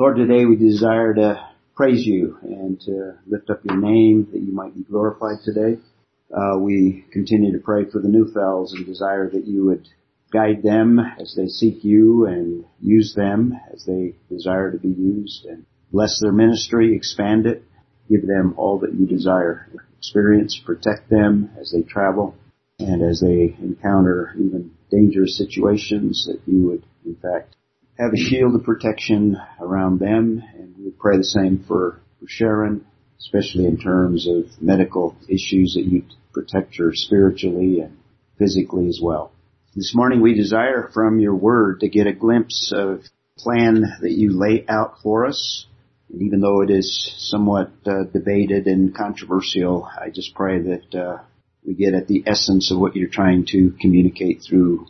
Lord, today we desire to praise you and to lift up your name that you might be glorified today. Uh, we continue to pray for the Neufels and desire that you would guide them as they seek you and use them as they desire to be used and bless their ministry, expand it, give them all that you desire. Experience, protect them as they travel and as they encounter even dangerous situations that you would in fact have a shield of protection around them and we pray the same for, for Sharon, especially in terms of medical issues that you protect her spiritually and physically as well. This morning we desire from your word to get a glimpse of plan that you lay out for us. And even though it is somewhat uh, debated and controversial, I just pray that uh, we get at the essence of what you're trying to communicate through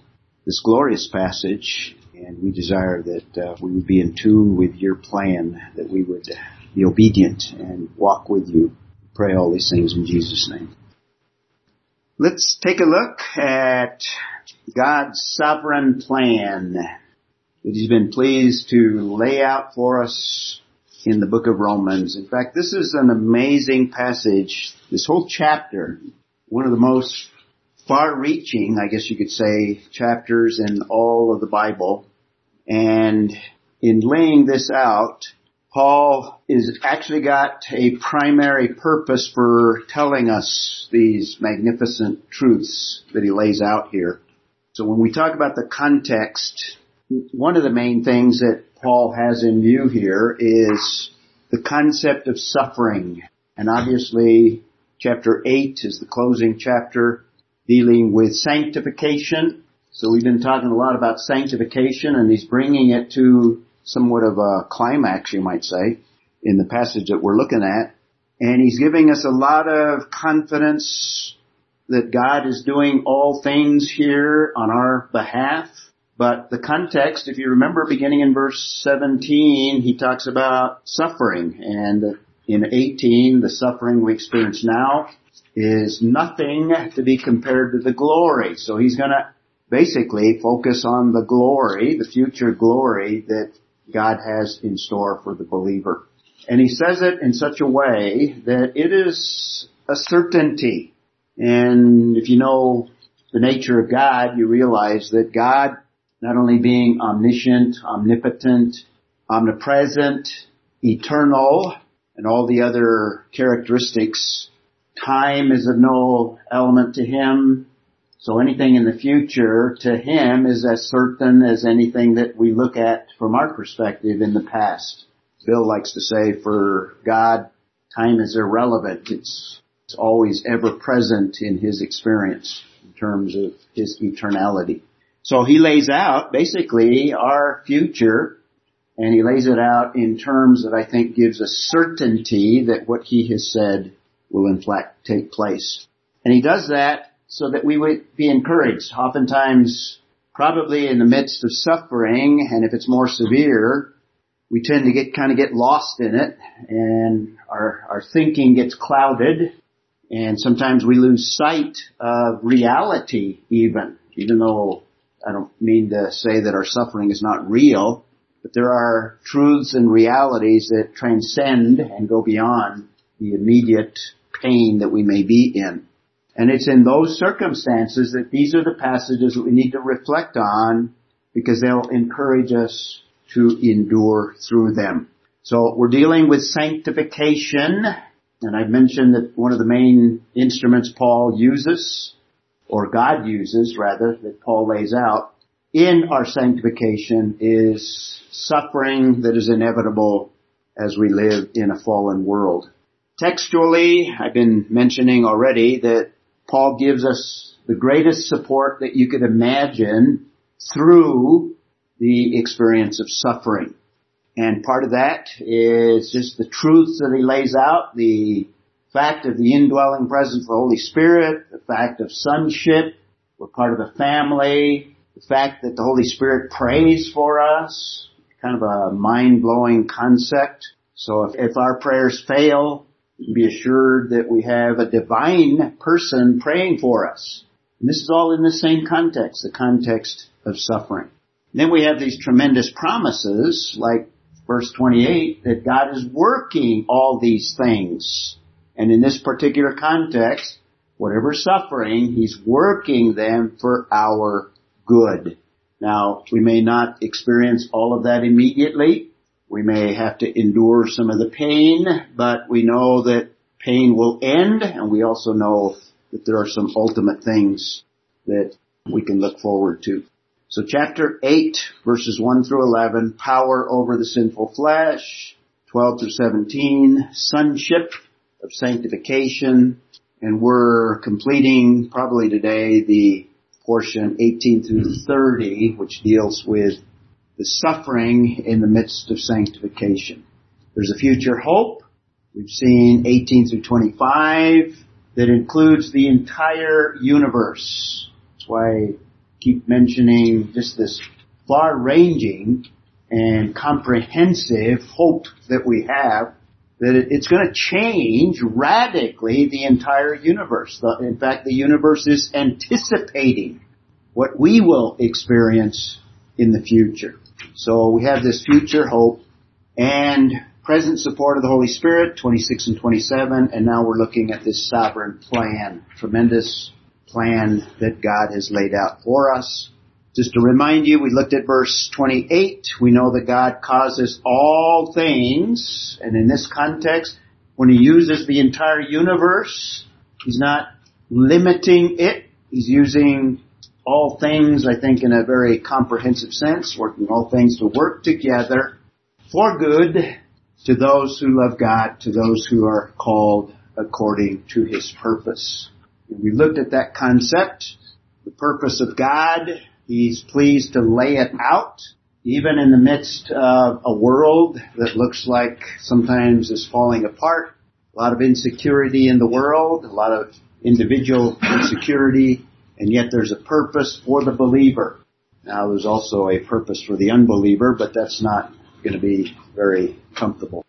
this glorious passage. And we desire that uh, we would be in tune with your plan, that we would be obedient and walk with you. Pray all these things in Jesus' name. Let's take a look at God's sovereign plan that He's been pleased to lay out for us in the book of Romans. In fact, this is an amazing passage. This whole chapter, one of the most far-reaching, I guess you could say, chapters in all of the Bible. And in laying this out, Paul is actually got a primary purpose for telling us these magnificent truths that he lays out here. So when we talk about the context, one of the main things that Paul has in view here is the concept of suffering. And obviously chapter 8 is the closing chapter dealing with sanctification. So we've been talking a lot about sanctification and he's bringing it to somewhat of a climax, you might say, in the passage that we're looking at. And he's giving us a lot of confidence that God is doing all things here on our behalf. But the context, if you remember beginning in verse 17, he talks about suffering. And in 18, the suffering we experience now is nothing to be compared to the glory. So he's gonna basically focus on the glory, the future glory that God has in store for the believer. And he says it in such a way that it is a certainty. And if you know the nature of God, you realize that God, not only being omniscient, omnipotent, omnipresent, eternal, and all the other characteristics, time is of no element to him. So anything in the future to him is as certain as anything that we look at from our perspective in the past. Bill likes to say for God, time is irrelevant. It's, it's always ever present in his experience in terms of his eternality. So he lays out basically our future and he lays it out in terms that I think gives a certainty that what he has said will in fact take place. And he does that so that we would be encouraged. Oftentimes, probably in the midst of suffering, and if it's more severe, we tend to get kind of get lost in it, and our our thinking gets clouded, and sometimes we lose sight of reality. Even even though I don't mean to say that our suffering is not real, but there are truths and realities that transcend and go beyond the immediate pain that we may be in. And it's in those circumstances that these are the passages that we need to reflect on because they'll encourage us to endure through them. So we're dealing with sanctification, and I've mentioned that one of the main instruments Paul uses, or God uses rather, that Paul lays out in our sanctification is suffering that is inevitable as we live in a fallen world. Textually, I've been mentioning already that Paul gives us the greatest support that you could imagine through the experience of suffering. And part of that is just the truths that he lays out, the fact of the indwelling presence of the Holy Spirit, the fact of sonship, we're part of a family, the fact that the Holy Spirit prays for us, kind of a mind-blowing concept. So if, if our prayers fail, be assured that we have a divine person praying for us. And this is all in the same context, the context of suffering. Then we have these tremendous promises, like verse 28, that God is working all these things. And in this particular context, whatever suffering, He's working them for our good. Now, we may not experience all of that immediately. We may have to endure some of the pain, but we know that pain will end, and we also know that there are some ultimate things that we can look forward to. So chapter 8 verses 1 through 11, power over the sinful flesh, 12 through 17, sonship of sanctification, and we're completing probably today the portion 18 through 30, which deals with the suffering in the midst of sanctification. There's a future hope. We've seen 18 through 25 that includes the entire universe. That's why I keep mentioning just this far ranging and comprehensive hope that we have that it's going to change radically the entire universe. In fact, the universe is anticipating what we will experience in the future. So we have this future hope and present support of the Holy Spirit, 26 and 27, and now we're looking at this sovereign plan, tremendous plan that God has laid out for us. Just to remind you, we looked at verse 28. We know that God causes all things, and in this context, when He uses the entire universe, He's not limiting it. He's using all things, I think, in a very comprehensive sense, working all things to work together for good to those who love God, to those who are called according to His purpose. We looked at that concept, the purpose of God, He's pleased to lay it out, even in the midst of a world that looks like sometimes is falling apart. A lot of insecurity in the world, a lot of individual insecurity, and yet there's a purpose for the believer. Now there's also a purpose for the unbeliever, but that's not going to be very comfortable.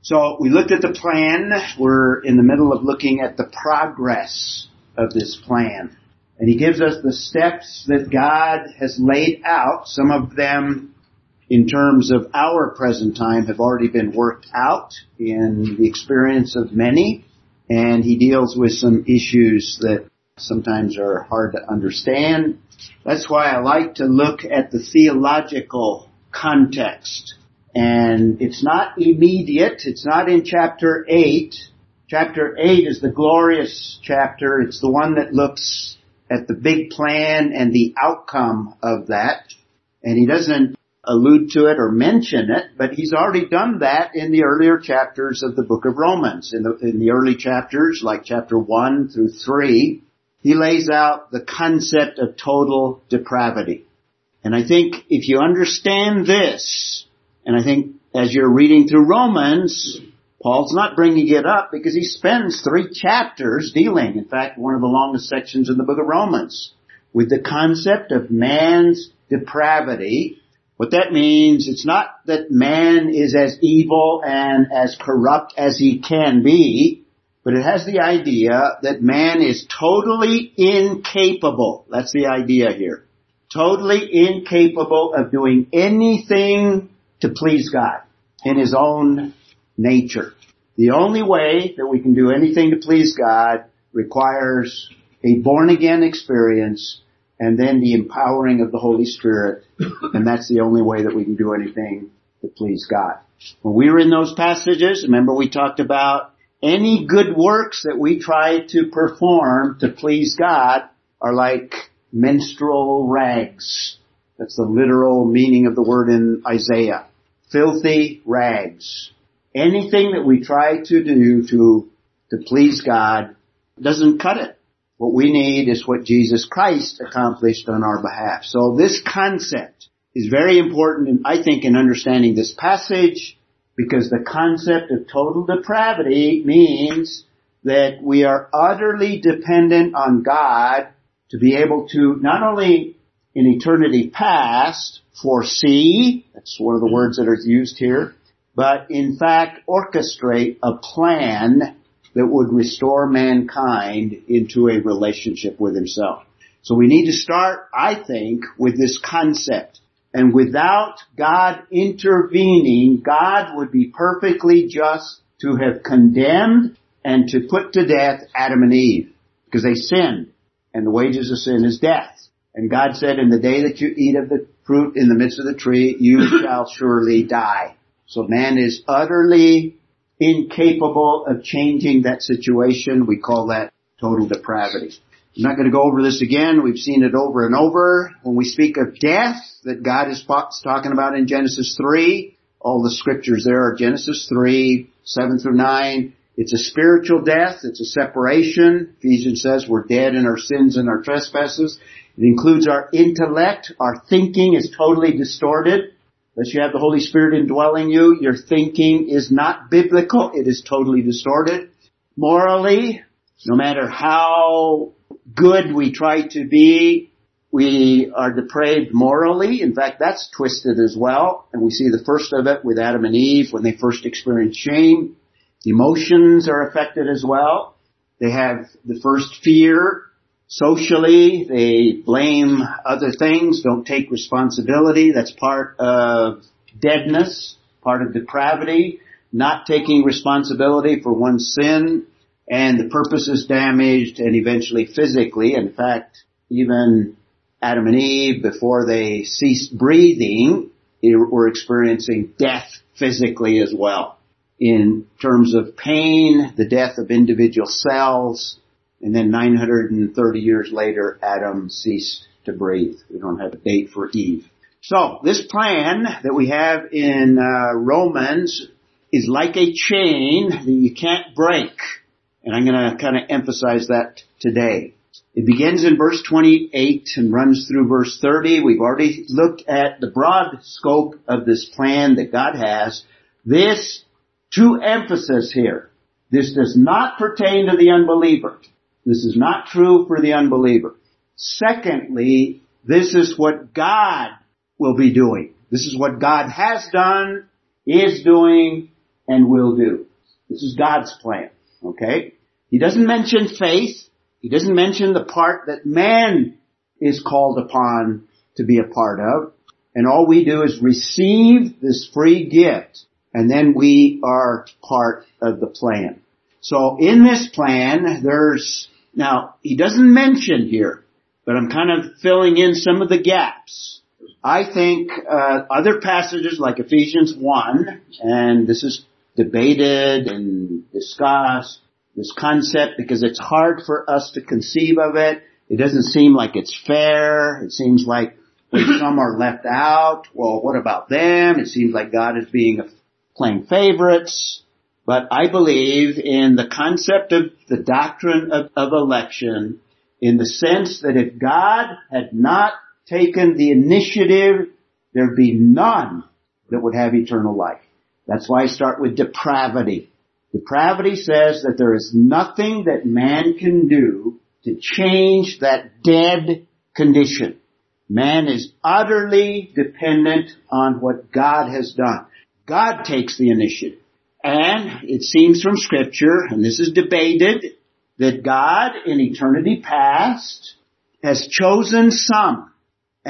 So we looked at the plan. We're in the middle of looking at the progress of this plan. And he gives us the steps that God has laid out. Some of them in terms of our present time have already been worked out in the experience of many. And he deals with some issues that sometimes are hard to understand. That's why I like to look at the theological context. And it's not immediate. It's not in chapter 8. Chapter 8 is the glorious chapter. It's the one that looks at the big plan and the outcome of that. And he doesn't allude to it or mention it, but he's already done that in the earlier chapters of the book of Romans. In the, in the early chapters, like chapter 1 through 3, he lays out the concept of total depravity. And I think if you understand this, and I think as you're reading through Romans, Paul's not bringing it up because he spends three chapters dealing, in fact, one of the longest sections in the book of Romans, with the concept of man's depravity. What that means, it's not that man is as evil and as corrupt as he can be, but it has the idea that man is totally incapable. That's the idea here. Totally incapable of doing anything to please God in his own nature. The only way that we can do anything to please God requires a born again experience and then the empowering of the Holy Spirit. And that's the only way that we can do anything to please God. When we were in those passages, remember we talked about any good works that we try to perform to please God are like menstrual rags. That's the literal meaning of the word in Isaiah. Filthy rags anything that we try to do to, to please God doesn't cut it. What we need is what Jesus Christ accomplished on our behalf. So this concept is very important, I think, in understanding this passage because the concept of total depravity means that we are utterly dependent on God to be able to not only in eternity past foresee, that's one of the words that are used here, but in fact orchestrate a plan that would restore mankind into a relationship with himself. So we need to start, I think, with this concept And without God intervening, God would be perfectly just to have condemned and to put to death Adam and Eve because they sinned and the wages of sin is death. And God said, in the day that you eat of the fruit in the midst of the tree, you shall surely die. So man is utterly incapable of changing that situation. We call that total depravity. I'm not going to go over this again. We've seen it over and over. When we speak of death that God is talking about in Genesis 3, all the scriptures there are Genesis 3, 7 through 9. It's a spiritual death. It's a separation. Ephesians says we're dead in our sins and our trespasses. It includes our intellect. Our thinking is totally distorted. Unless you have the Holy Spirit indwelling you, your thinking is not biblical. It is totally distorted. Morally, no matter how good we try to be, we are depraved morally. In fact, that's twisted as well. And we see the first of it with Adam and Eve when they first experience shame. Emotions are affected as well. They have the first fear. Socially, they blame other things, don't take responsibility. That's part of deadness, part of depravity, not taking responsibility for one's sin and the purpose is damaged and eventually physically. In fact, even Adam and Eve, before they ceased breathing, were experiencing death physically as well. In terms of pain, the death of individual cells, and then 930 years later, Adam ceased to breathe. We don't have a date for Eve. So, this plan that we have in uh, Romans is like a chain that you can't break. And I'm going to kind of emphasize that today. It begins in verse 28 and runs through verse 30. We've already looked at the broad scope of this plan that God has. This, to emphasis here, this does not pertain to the unbeliever. This is not true for the unbeliever. Secondly, this is what God will be doing. This is what God has done, is doing, and will do. This is God's plan. Okay? He doesn't mention faith. He doesn't mention the part that man is called upon to be a part of. And all we do is receive this free gift and then we are part of the plan. So in this plan, there's, now he doesn't mention here, but I'm kind of filling in some of the gaps. I think uh, other passages like Ephesians 1, and this is debated and discussed, this concept because it's hard for us to conceive of it. It doesn't seem like it's fair. It seems like some are left out. Well, what about them? It seems like God is being playing favorites. But I believe in the concept of the doctrine of, of election in the sense that if God had not taken the initiative, there'd be none that would have eternal life. That's why I start with depravity. Depravity says that there is nothing that man can do to change that dead condition. Man is utterly dependent on what God has done. God takes the initiative. And it seems from scripture, and this is debated, that God in eternity past has chosen some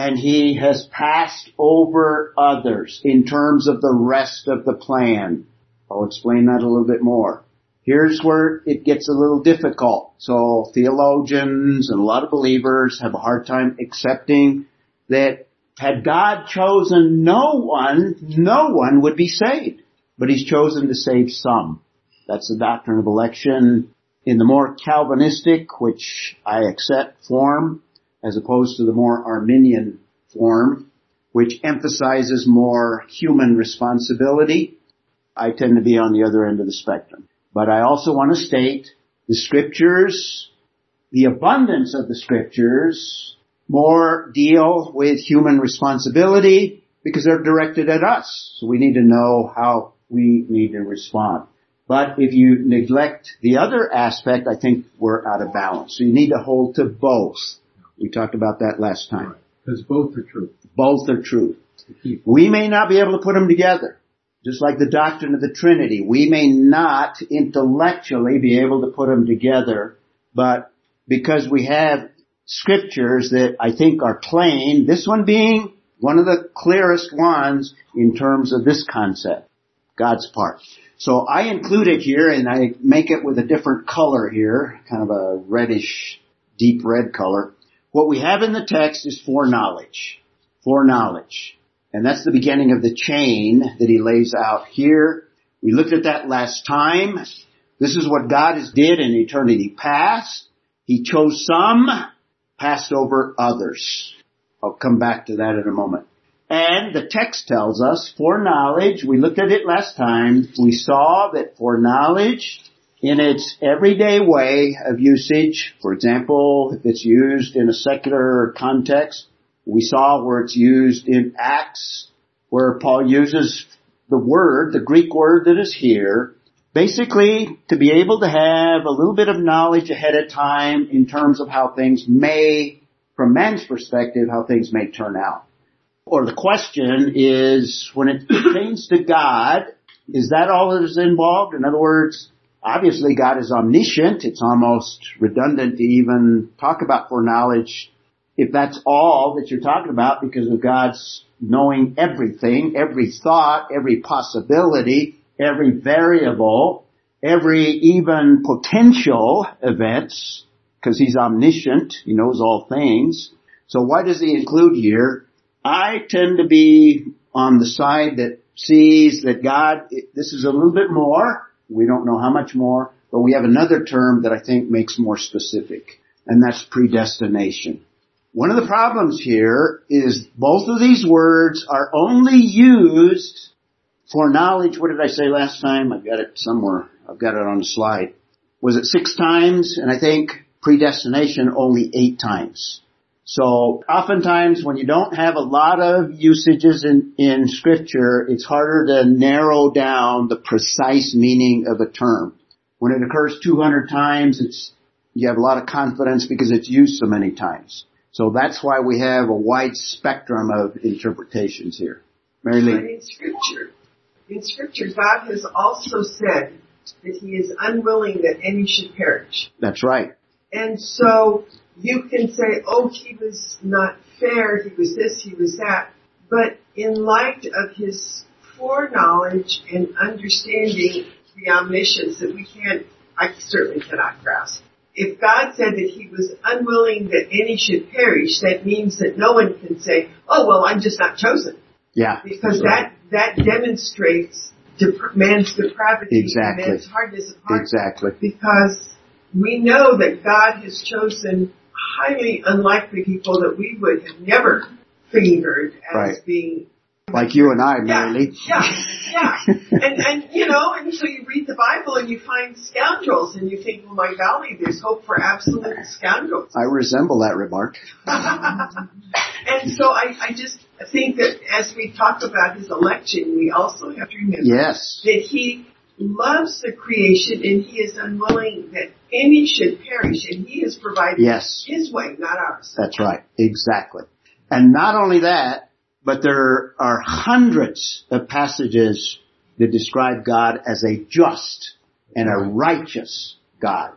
and he has passed over others in terms of the rest of the plan. I'll explain that a little bit more. Here's where it gets a little difficult. So theologians and a lot of believers have a hard time accepting that had God chosen no one, no one would be saved. But He's chosen to save some. That's the doctrine of election. In the more Calvinistic, which I accept form, as opposed to the more Arminian form, which emphasizes more human responsibility, I tend to be on the other end of the spectrum. But I also want to state the scriptures, the abundance of the scriptures, more deal with human responsibility because they're directed at us. So we need to know how we need to respond. But if you neglect the other aspect, I think we're out of balance. So you need to hold to both. We talked about that last time. Because both are true. Both are true. We may not be able to put them together. Just like the doctrine of the Trinity, we may not intellectually be able to put them together, but because we have scriptures that I think are plain, this one being One of the clearest ones in terms of this concept. God's part. So I include it here and I make it with a different color here, kind of a reddish, deep red color. What we have in the text is foreknowledge. Foreknowledge. And that's the beginning of the chain that he lays out here. We looked at that last time. This is what God has did in eternity past. He chose some, passed over others. I'll come back to that in a moment. And the text tells us foreknowledge, we looked at it last time, we saw that foreknowledge in its everyday way of usage, for example, if it's used in a secular context, we saw where it's used in Acts, where Paul uses the word, the Greek word that is here, basically to be able to have a little bit of knowledge ahead of time in terms of how things may, from man's perspective, how things may turn out or the question is, when it pertains to God, is that all that is involved? In other words, obviously God is omniscient. It's almost redundant to even talk about foreknowledge if that's all that you're talking about because of God's knowing everything, every thought, every possibility, every variable, every even potential events, because he's omniscient, he knows all things. So why does he include here I tend to be on the side that sees that God, this is a little bit more. We don't know how much more, but we have another term that I think makes more specific, and that's predestination. One of the problems here is both of these words are only used for knowledge. What did I say last time? I've got it somewhere. I've got it on the slide. Was it six times? And I think predestination only eight times. So oftentimes when you don't have a lot of usages in, in scripture, it's harder to narrow down the precise meaning of a term. When it occurs 200 times, it's, you have a lot of confidence because it's used so many times. So that's why we have a wide spectrum of interpretations here. Mary Lee. But in scripture, in scripture, God has also said that he is unwilling that any should perish. That's right. And so you can say, oh, he was not fair, he was this, he was that. But in light of his foreknowledge and understanding the omniscience that we can't, I certainly cannot grasp. If God said that he was unwilling that any should perish, that means that no one can say, oh, well, I'm just not chosen. Yeah. Because that, that demonstrates dep- man's depravity, Exactly. man's hardness of heart. Exactly. Because we know that God has chosen highly unlikely people that we would have never figured as Right. being Like you and I, yeah, Mary Lee. yeah, yeah. And and you know, and so you read the Bible and you find scoundrels and you think, well my golly, there's hope for absolute scoundrels. I resemble that remark. and so I, I just think that as we talk about his election, we also have to remember Yes. that he loves the creation and he is unwilling that any should perish and he has provided Yes. his way, not ours. That's right. Exactly. And not only that, but there are hundreds of passages that describe God as a just and a righteous God.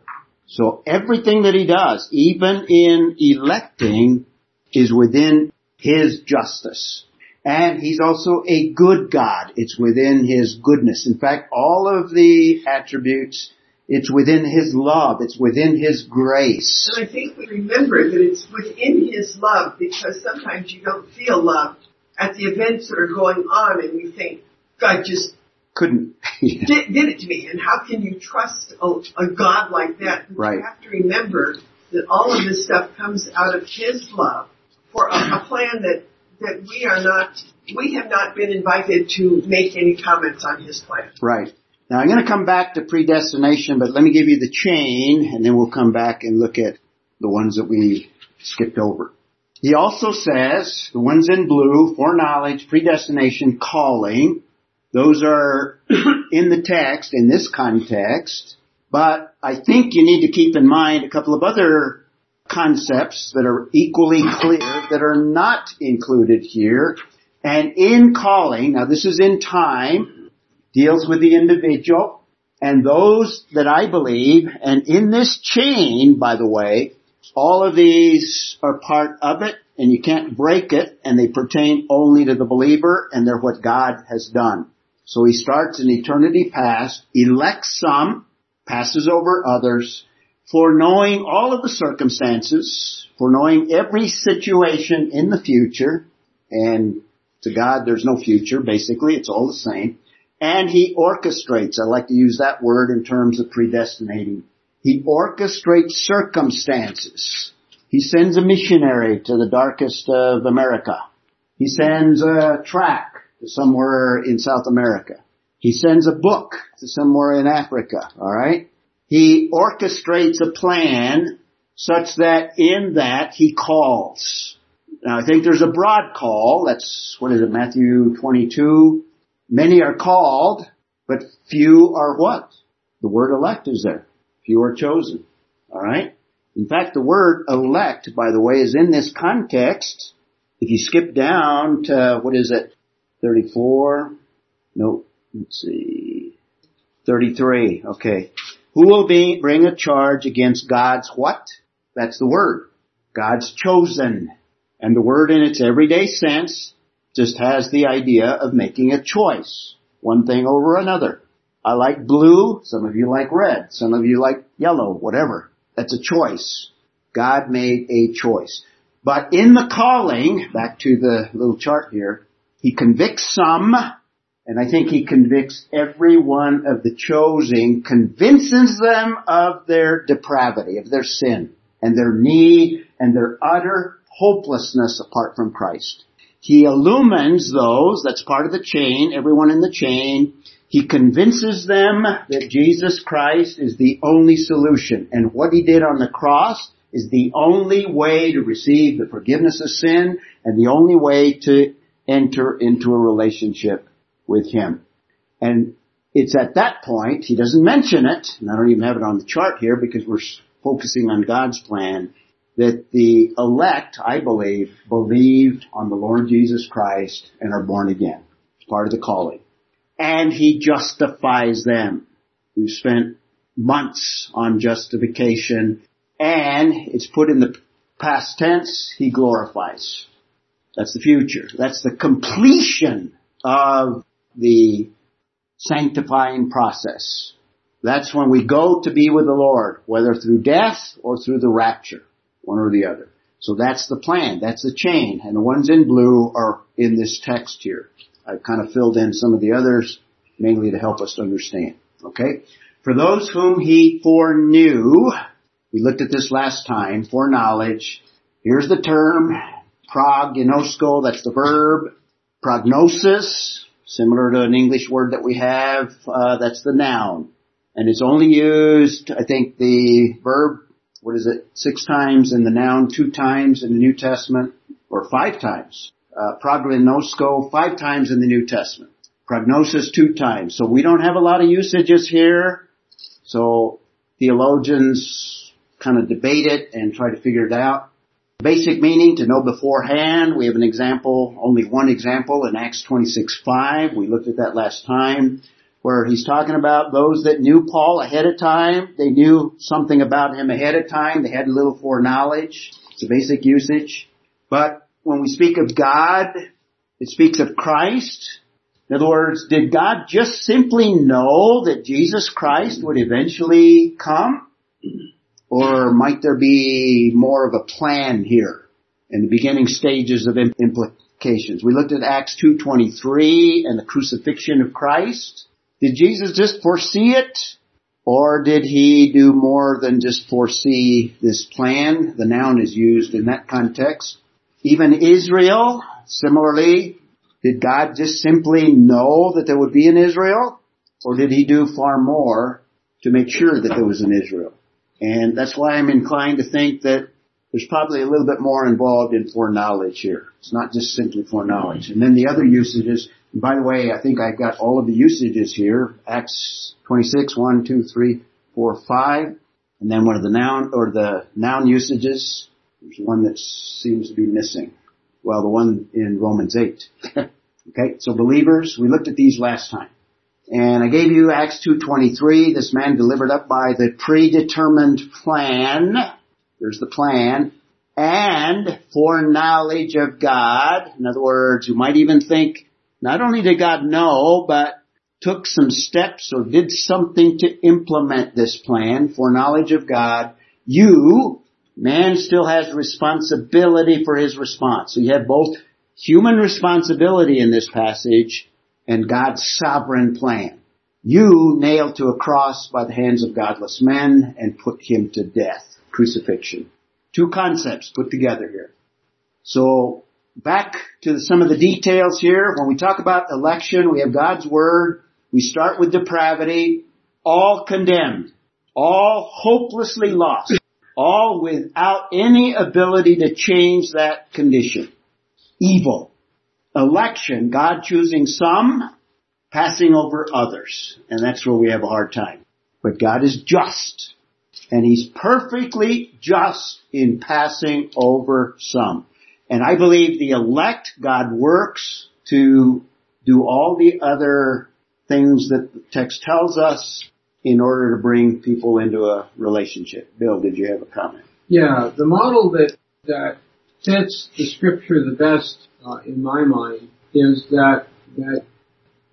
So everything that he does, even in electing, is within his justice. And he's also a good God. It's within his goodness. In fact, all of the attributes, it's within his love. It's within his grace. And I think we remember that it's within his love because sometimes you don't feel loved at the events that are going on and you think, God just Couldn't. did, did it to me and how can you trust a, a God like that? Right. You have to remember that all of this stuff comes out of his love for a, a plan that, that we are not, we have not been invited to make any comments on his plan. Right. Now I'm going to come back to predestination, but let me give you the chain and then we'll come back and look at the ones that we skipped over. He also says, the ones in blue, foreknowledge, predestination, calling, those are in the text, in this context, but I think you need to keep in mind a couple of other concepts that are equally clear that are not included here. And in calling, now this is in time, deals with the individual, and those that I believe, and in this chain, by the way, all of these are part of it, and you can't break it and they pertain only to the believer and they're what God has done. So he starts in eternity past, elects some, passes over others, foreknowing all of the circumstances, foreknowing every situation in the future, and to God there's no future, basically, it's all the same. And he orchestrates, I like to use that word in terms of predestinating. He orchestrates circumstances. He sends a missionary to the darkest of America. He sends a track to somewhere in South America. He sends a book to somewhere in Africa, alright? He orchestrates a plan such that in that he calls. Now I think there's a broad call, that's, what is it, Matthew 22? Many are called, but few are what? The word elect is there. Few are chosen. Alright? In fact, the word elect, by the way, is in this context. If you skip down to, what is it, 34? No, let's see. 33, okay. Who will be, bring a charge against God's what? That's the word. God's chosen. And the word in its everyday sense just has the idea of making a choice. One thing over another. I like blue, some of you like red, some of you like yellow, whatever. That's a choice. God made a choice. But in the calling, back to the little chart here, He convicts some, and I think He convicts every one of the chosen, convinces them of their depravity, of their sin, and their need, and their utter hopelessness apart from Christ. He illumines those, that's part of the chain, everyone in the chain. He convinces them that Jesus Christ is the only solution. And what he did on the cross is the only way to receive the forgiveness of sin and the only way to enter into a relationship with him. And it's at that point, he doesn't mention it, and I don't even have it on the chart here because we're focusing on God's plan, that the elect, I believe, believed on the Lord Jesus Christ and are born again. It's part of the calling. And He justifies them. We've spent months on justification and it's put in the past tense, He glorifies. That's the future. That's the completion of the sanctifying process. That's when we go to be with the Lord, whether through death or through the rapture one or the other. So that's the plan. That's the chain. And the ones in blue are in this text here. I've kind of filled in some of the others mainly to help us understand. Okay? For those whom he foreknew, we looked at this last time, foreknowledge. Here's the term, prognosko, that's the verb. Prognosis, similar to an English word that we have, uh, that's the noun. And it's only used, I think the verb what is it, six times in the noun, two times in the New Testament, or five times. Uh, prognosko, five times in the New Testament. Prognosis, two times. So we don't have a lot of usages here. So theologians kind of debate it and try to figure it out. Basic meaning to know beforehand. We have an example, only one example in Acts 26:5. We looked at that last time where he's talking about those that knew Paul ahead of time. They knew something about him ahead of time. They had a little foreknowledge. It's a basic usage. But when we speak of God, it speaks of Christ. In other words, did God just simply know that Jesus Christ would eventually come? Or might there be more of a plan here in the beginning stages of implications? We looked at Acts 2.23 and the crucifixion of Christ. Did Jesus just foresee it? Or did he do more than just foresee this plan? The noun is used in that context. Even Israel, similarly, did God just simply know that there would be an Israel? Or did he do far more to make sure that there was an Israel? And that's why I'm inclined to think that there's probably a little bit more involved in foreknowledge here. It's not just simply foreknowledge. And then the other usage is and by the way, I think I've got all of the usages here. Acts 26, 1, 2, 3, 4, 5. And then one of the noun, or the noun usages, there's one that seems to be missing. Well, the one in Romans 8. okay, so believers, we looked at these last time. And I gave you Acts 2.23, this man delivered up by the predetermined plan. There's the plan and foreknowledge of God. In other words, you might even think not only did God know, but took some steps or did something to implement this plan, foreknowledge of God. You, man still has responsibility for his response. So you have both human responsibility in this passage and God's sovereign plan. You nailed to a cross by the hands of godless men and put him to death. Crucifixion. Two concepts put together here. So back to some of the details here. When we talk about election, we have God's word. We start with depravity, all condemned, all hopelessly lost, all without any ability to change that condition. Evil. Election, God choosing some, passing over others. And that's where we have a hard time. But God is just. And He's perfectly just in passing over some. And I believe the elect God works to do all the other things that the text tells us in order to bring people into a relationship. Bill, did you have a comment? Yeah, the model that that fits the scripture the best uh, in my mind is that that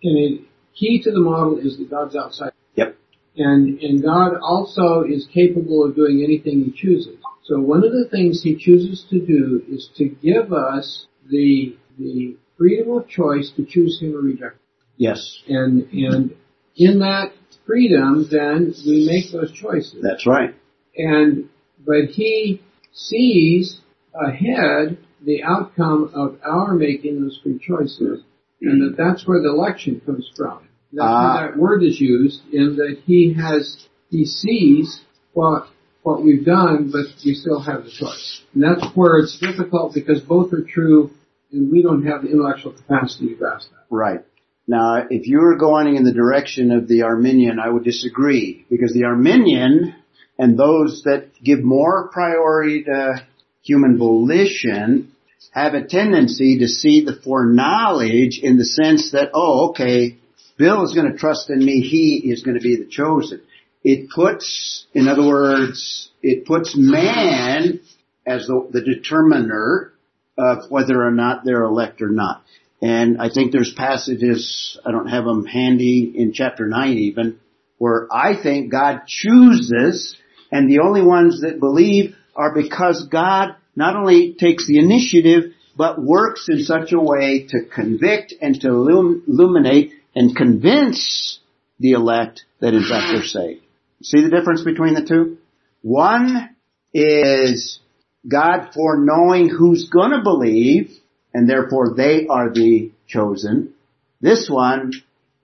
and a key to the model is that God's outside. Yep. And and God also is capable of doing anything He chooses. So one of the things He chooses to do is to give us the the freedom of choice to choose Him or reject. Him. Yes. And and in that freedom, then we make those choices. That's right. And but He sees ahead the outcome of our making those free choices, and that that's where the election comes from. That's Ah. where that word is used, in that he has, he sees what, what we've done, but we still have the choice. And that's where it's difficult because both are true, and we don't have the intellectual capacity to grasp that. Right. Now, if you were going in the direction of the Arminian, I would disagree because the Arminian and those that give more priority to human volition have a tendency to see the foreknowledge in the sense that, oh, okay, Bill is going to trust in me. He is going to be the chosen. It puts, in other words, it puts man as the, the determiner of whether or not they're elect or not. And I think there's passages, I don't have them handy in chapter 9 even, where I think God chooses and the only ones that believe are because God not only takes the initiative, but works in such a way to convict and to illuminate and convince the elect that in fact they're saved. See the difference between the two? One is God foreknowing who's gonna believe, and therefore they are the chosen. This one,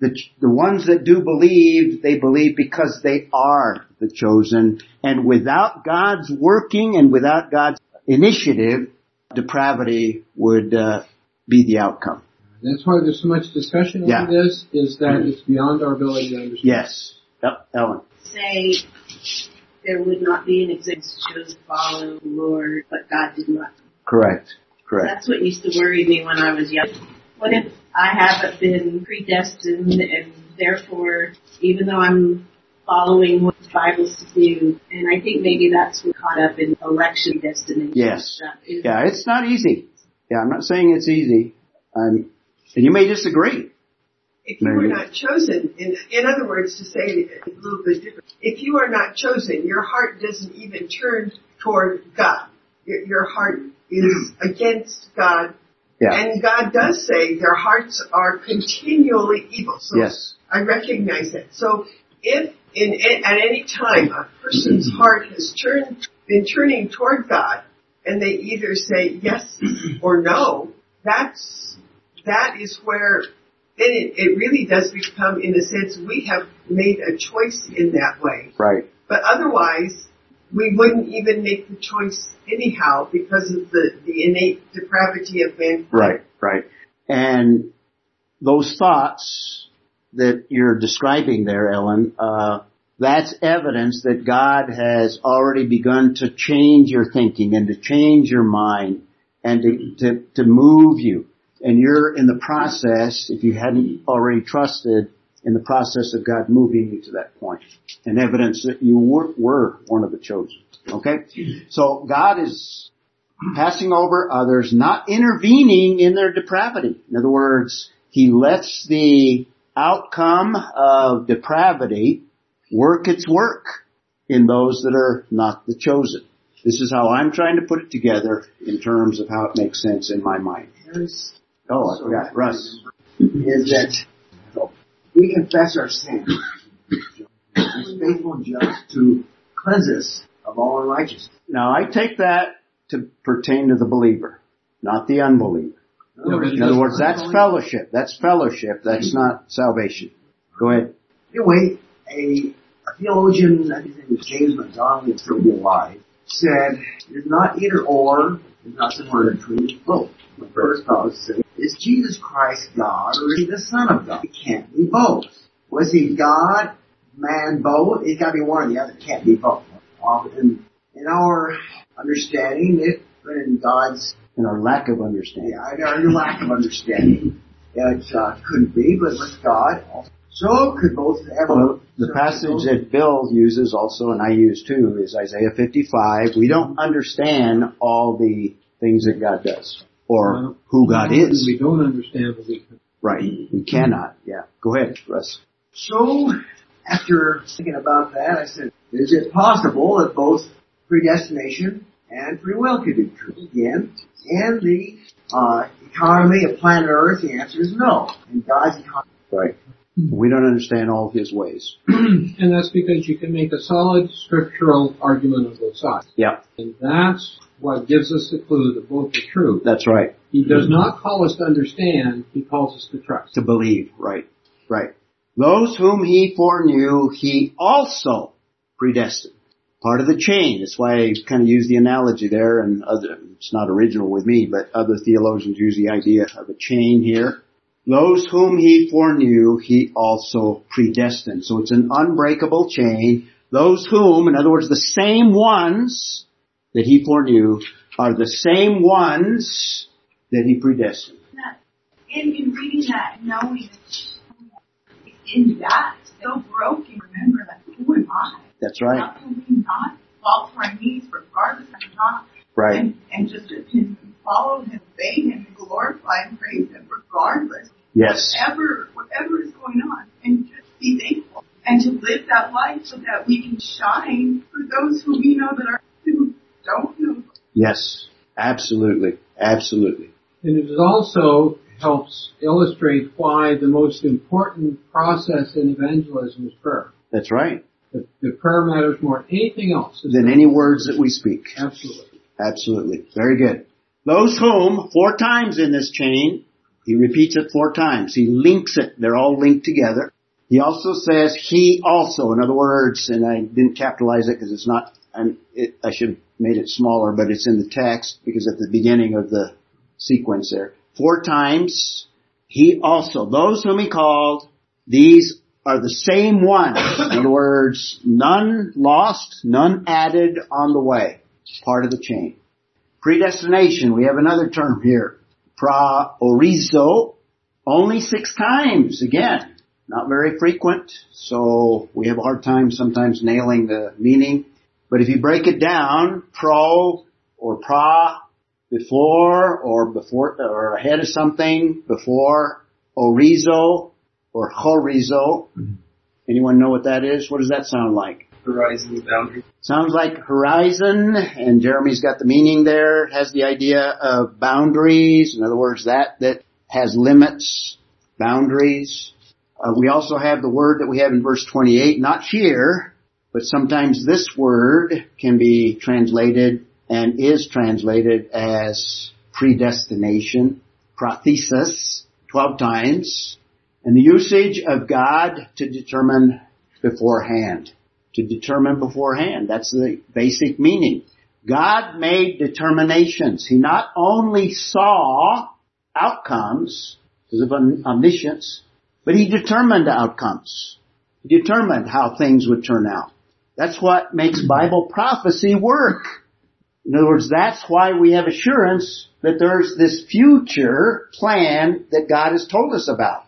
the, the ones that do believe, they believe because they are the chosen, and without God's working and without God's initiative, depravity would uh, be the outcome. That's why there's so much discussion over Yeah. this, is that it's beyond our ability to understand. Yes. Yep, Ellen. say there would not be an existence to follow the Lord, but God did not. Correct. Correct. That's what used to worry me when I was young. What if I haven't been predestined and therefore, even though I'm following what the Bible says to do, and I think maybe that's what caught up in election destiny. Yes. Is Yeah, it's not easy. Yeah, I'm not saying it's easy. Um, and you may disagree. If you were Maybe. not chosen, in, in other words, to say it a little bit different, if you are not chosen, your heart doesn't even turn toward God. Your, your heart is against God. Yeah. And God does say their hearts are continually evil. So Yes. I recognize that. So if in, at any time a person's heart has turned, been turning toward God and they either say yes or no, that's, that is where then it, it really does become, in a sense, we have made a choice in that way. Right. But otherwise, we wouldn't even make the choice anyhow because of the, the innate depravity of man. Right. Right. And those thoughts that you're describing there, Ellen, uh, that's evidence that God has already begun to change your thinking and to change your mind and to, to, to move you. And you're in the process, if you hadn't already trusted, in the process of God moving you to that point. And evidence that you were, were one of the chosen. Okay? So God is passing over others, not intervening in their depravity. In other words, he lets the outcome of depravity work its work in those that are not the chosen. This is how I'm trying to put it together in terms of how it makes sense in my mind. Oh, I forgot. Russ. is that we confess our sins. He's faithful and just to cleanse us of all unrighteousness. Now I take that to pertain to the believer, not the unbeliever. It In other words, that's fellowship. That's fellowship. That's not salvation. Go ahead. Anyway, a, a theologian, I think name was James McDonald, he's still alive, said, it's not either or, it's not somewhere in it's both. The first thought is Jesus Christ God or is he the Son of God? It can't be both. Was he God, man, both? It's got to be one or the other. It can't be both. Um, in, in our understanding, it, but in God's And our lack of understanding. yeah, I our lack of understanding, it uh, couldn't be, but with God, so could both have. Well, the passage that Bill uses also, and I use too, is Isaiah 55. We don't understand all the things that God does or who God is. We don't understand the weakness. Right. We cannot. Yeah. Go ahead, Russ. So, after thinking about that, I said, is it possible that both predestination and free will could be true? Again, in the uh, economy of planet Earth, the answer is no. And God's economy, Right. Hmm. We don't understand all of His ways. and that's because you can make a solid scriptural argument on both sides. Yeah. And that's what gives us the clue that both are true. That's right. He does not call us to understand, he calls us to trust. To believe. Right. Right. Those whom He foreknew, He also predestined. Part of the chain. That's why I kind of use the analogy there and other, it's not original with me, but other theologians use the idea of a chain here. Those whom he foreknew, he also predestined. So it's an unbreakable chain. Those whom, in other words, the same ones that he foreknew are the same ones that he predestined. that in, in reading that, knowing that in that, so broken, remember that who am I? That's right. How can we not fall to our knees regardless of not Right. and, and just follow him, obey him, and glorify and praise him regardless Yes. whatever whatever is going on and just be thankful and to live that life so that we can shine for those who we know that are who don't know Yes. Absolutely. Absolutely. And it also helps illustrate why the most important process in evangelism is prayer. That's right. The, the prayer matters more than anything else. Than any words that we speak. Absolutely. Absolutely. Very good. Those whom, four times in this chain, he repeats it four times. He links it. They're all linked together. He also says he also. In other words, and I didn't capitalize it because it's not, it, I should have made it smaller, but it's in the text because at the beginning of the sequence there. Four times, he also. Those whom he called, these are the same ones. In other words, none lost, none added on the way. Part of the chain. Predestination, we have another term here. Praorizo, only six times, again. Not very frequent, so we have a hard time sometimes nailing the meaning. But if you break it down, pro or pra, before or before or ahead of something, before, orizo or horizo. Mm-hmm. Anyone know what that is? What does that sound like? Boundary. Sounds like horizon, and Jeremy's got the meaning there, has the idea of boundaries, in other words, that, that has limits, boundaries. Uh, we also have the word that we have in verse 28, not here, but sometimes this word can be translated and is translated as predestination, prothesis, 12 times, and the usage of God to determine beforehand to determine beforehand. That's the basic meaning. God made determinations. He not only saw outcomes because of omniscience, but he determined outcomes. He determined how things would turn out. That's what makes Bible prophecy work. In other words, that's why we have assurance that there's this future plan that God has told us about.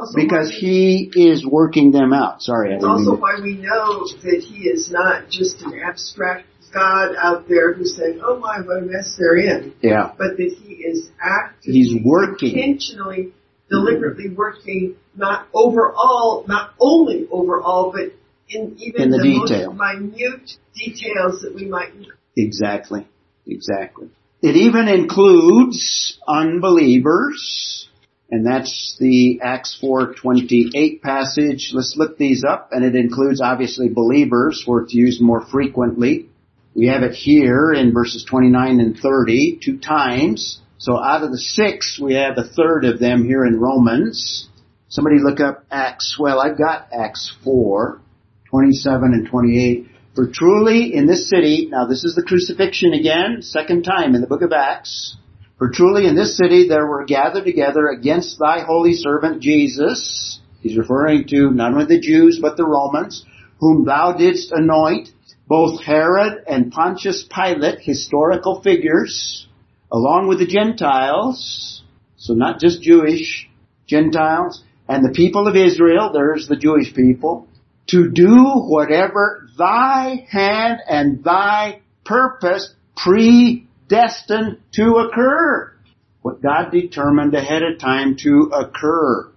Also Because He is working them out. Sorry, I it's also why we know that he is not just an abstract God out there who's saying, oh my, what a mess they're in. Yeah. But that he is actively, He's working. intentionally, deliberately working, not overall, not only overall, but in even In the the, detail. most minute details that we might Know. Exactly. Exactly. It even includes unbelievers, and that's the Acts 4:28 passage. Let's look these up, and it includes obviously believers, where it's used more frequently. We have it here in verses 29 and 30 two times. So out of the six, we have a third of them here in Romans. Somebody look up Acts. Well, I've got Acts 4, 27 and 28. For truly in this city, now this is the crucifixion again, second time in the book of Acts. For truly in this city there were gathered together against thy holy servant Jesus. He's referring to not only the Jews but the Romans, whom thou didst anoint, both Herod and Pontius Pilate, historical figures, along with the Gentiles, so not just Jewish, Gentiles, and the people of Israel, there's the Jewish people, to do whatever thy hand and thy purpose predestined to occur. What God determined ahead of time to occur.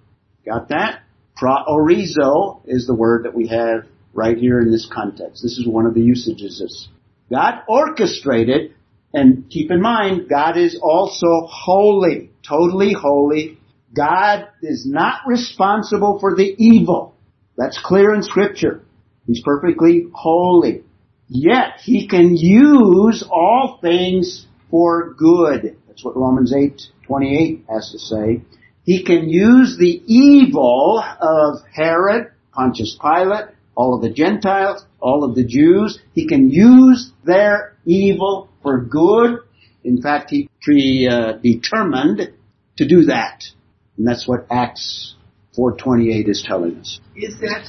Got that? Praorizo is the word that we have right here in this context. This is one of the usages. God orchestrated, and keep in mind, God is also holy, totally holy. God is not responsible for the evil. That's clear in scripture. He's perfectly holy. Yet he can use all things for good. That's what Romans 8:28 has to say. He can use the evil of Herod, Pontius Pilate, all of the Gentiles, all of the Jews. He can use their evil for good. In fact, he predetermined to do that. And that's what Acts 428 is telling us. Is that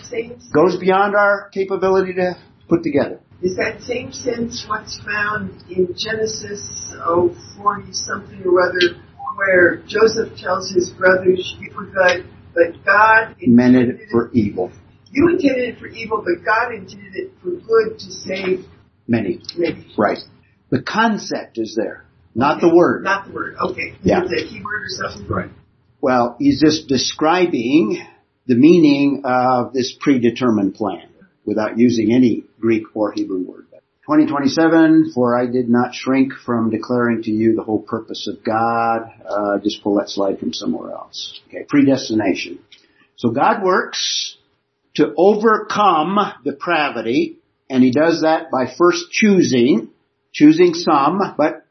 Goes beyond our capability to put together. Is that same sense what's found in Genesis oh forty something or other where Joseph tells his brothers you for good, but God Meant it for evil. you intended it for evil, but God intended it for good to save Many. many. Right. The concept is there, not the word. Not the word. Okay. Yeah. Is it a key word or something? Right. Well, he's just describing the meaning of this predetermined plan without using any Greek or Hebrew word. 2027, for I did not shrink from declaring to you the whole purpose of God. Uh, just pull that slide from somewhere else. Okay, predestination. So God works to overcome depravity, and he does that by first choosing, choosing some, but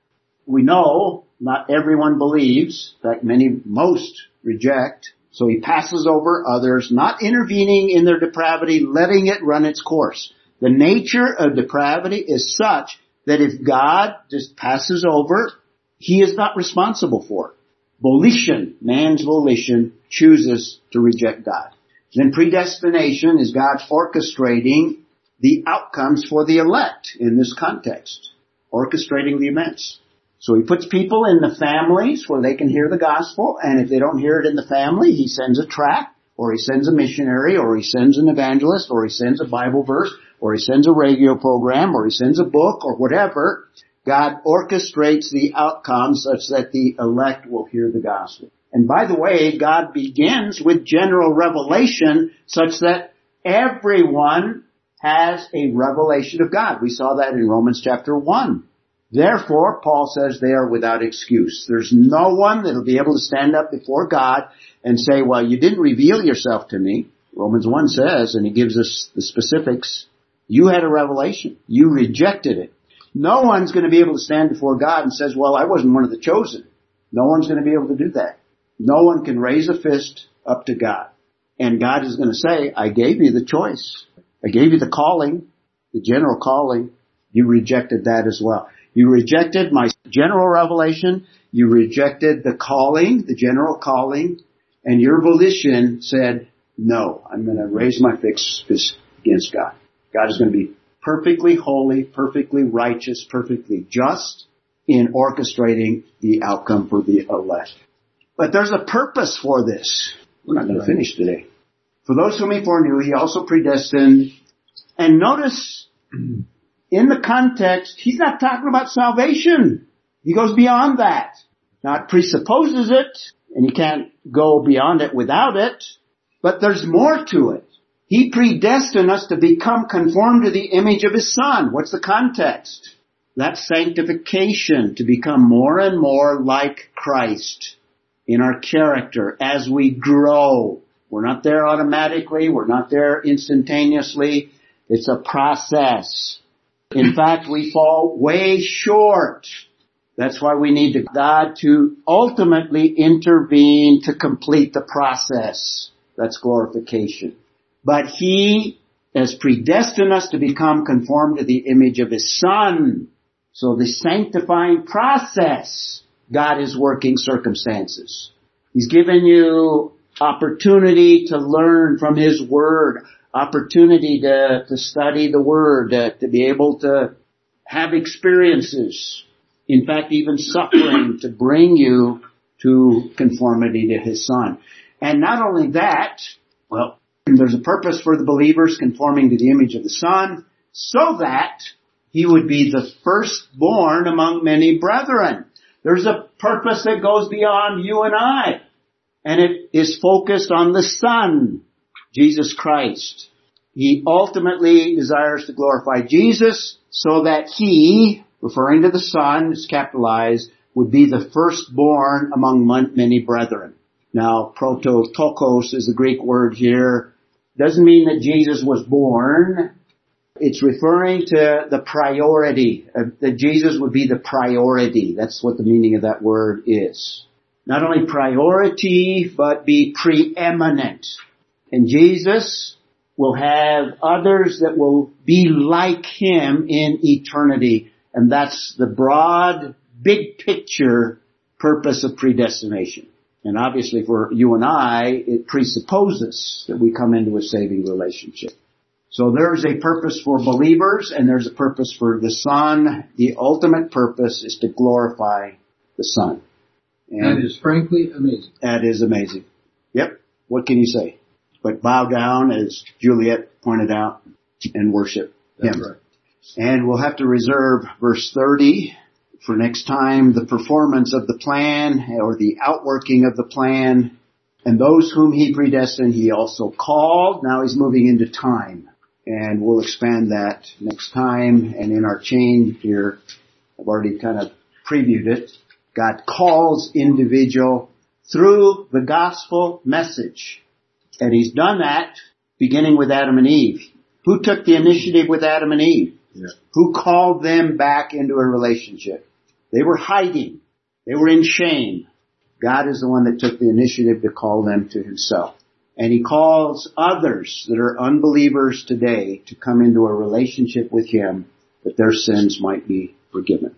we know not everyone believes. In fact, many, most reject. So he passes over others, not intervening in their depravity, letting it run its course. The nature of depravity is such that if God just passes over, he is not responsible for it. Volition, man's volition, chooses to reject God. Then predestination is God orchestrating the outcomes for the elect in this context. Orchestrating the events. So he puts people in the families where they can hear the gospel, and if they don't hear it in the family, he sends a tract, or he sends a missionary, or he sends an evangelist, or he sends a Bible verse, or he sends a radio program, or he sends a book, or whatever. God orchestrates the outcome such that the elect will hear the gospel. And by the way, God begins with general revelation such that everyone has a revelation of God. We saw that in Romans chapter 1. Therefore, Paul says they are without excuse. There's no one that'll be able to stand up before God and say, well, you didn't reveal yourself to me. Romans 1 says, and he gives us the specifics, you had a revelation. You rejected it. No one's going to be able to stand before God and says, well, I wasn't one of the chosen. No one's going to be able to do that. No one can raise a fist up to God. And God is going to say, I gave you the choice. I gave you the calling, the general calling. You rejected that as well. You rejected my general revelation. You rejected the calling, the general calling, and your volition said, no, I'm going to raise my fist against God. God is going to be perfectly holy, perfectly righteous, perfectly just in orchestrating the outcome for the elect. But there's a purpose for this. We're not going to finish today. For those whom he foreknew, he also predestined. And notice in the context, he's not talking about salvation. He goes beyond that. Now it presupposes it, and you can't go beyond it without it, but there's more to it. He predestined us to become conformed to the image of His Son. What's the context? That's sanctification, to become more and more like Christ in our character as we grow. We're not there automatically, we're not there instantaneously. It's a process. In fact, we fall way short. That's why we need God to ultimately intervene to complete the process. That's glorification. But He has predestined us to become conformed to the image of His Son. So the sanctifying process, God is working circumstances. He's given you opportunity to learn from His Word, opportunity to, to study the Word, uh, to be able to have experiences, in fact even suffering to bring you to conformity to His Son. And not only that, well, there's a purpose for the believers conforming to the image of the Son, so that he would be the firstborn among many brethren. There's a purpose that goes beyond you and I. And it is focused on the Son, Jesus Christ. He ultimately desires to glorify Jesus so that he, referring to the Son, is capitalized, would be the firstborn among many brethren. Now, prototokos is the Greek word here. Doesn't mean that Jesus was born. It's referring to the priority, uh, that Jesus would be the priority. That's what the meaning of that word is. Not only priority, but be preeminent. And Jesus will have others that will be like Him in eternity. And that's the broad, big picture purpose of predestination. And obviously for you and I, it presupposes that we come into a saving relationship. So there's a purpose for believers and there's a purpose for the Son. The ultimate purpose is to glorify the Son. And that is frankly amazing. That is amazing. Yep. What can you say? But bow down, as Juliet pointed out, and worship Him. right. And we'll have to reserve verse 30 for next time, the performance of the plan or the outworking of the plan. And those whom He predestined, He also called. Now He's moving into time and we'll expand that next time. And in our chain here, I've already kind of previewed it. God calls individual through the gospel message. And He's done that beginning with Adam and Eve. Who took the initiative with Adam and Eve? Yeah. Who called them back into a relationship? They were hiding. They were in shame. God is the one that took the initiative to call them to Himself. And he calls others that are unbelievers today to come into a relationship with him that their sins might be forgiven.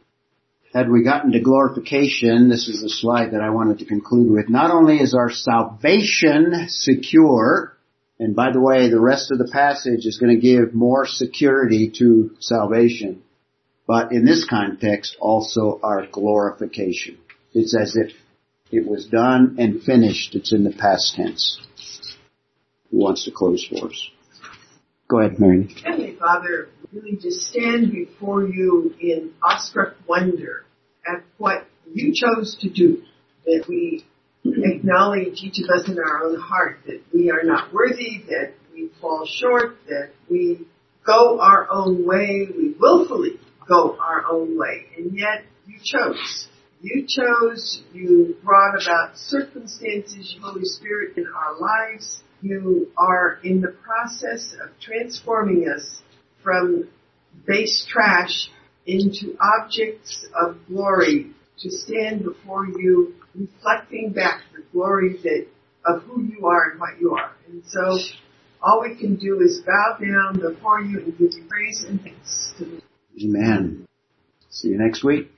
Had we gotten to glorification, this is the slide that I wanted to conclude with. Not only is our salvation secure, and by the way, the rest of the passage is going to give more security to salvation, but in this context, also our glorification. It's as if it was done and finished. It's in the past tense who wants to close for us? Go ahead, Mary. Heavenly Father, really just stand before you in awestruck wonder at what you chose to do. That we acknowledge each of us in our own heart that we are not worthy, that we fall short, that we go our own way, we willfully go our own way, and yet you chose. You chose, you brought about circumstances, Holy Spirit, in our lives you are in the process of transforming us from base trash into objects of glory to stand before you reflecting back the glory that of who you are and what you are. And so all we can do is bow down before you and give you praise and thanks. To me. Amen. See you next week.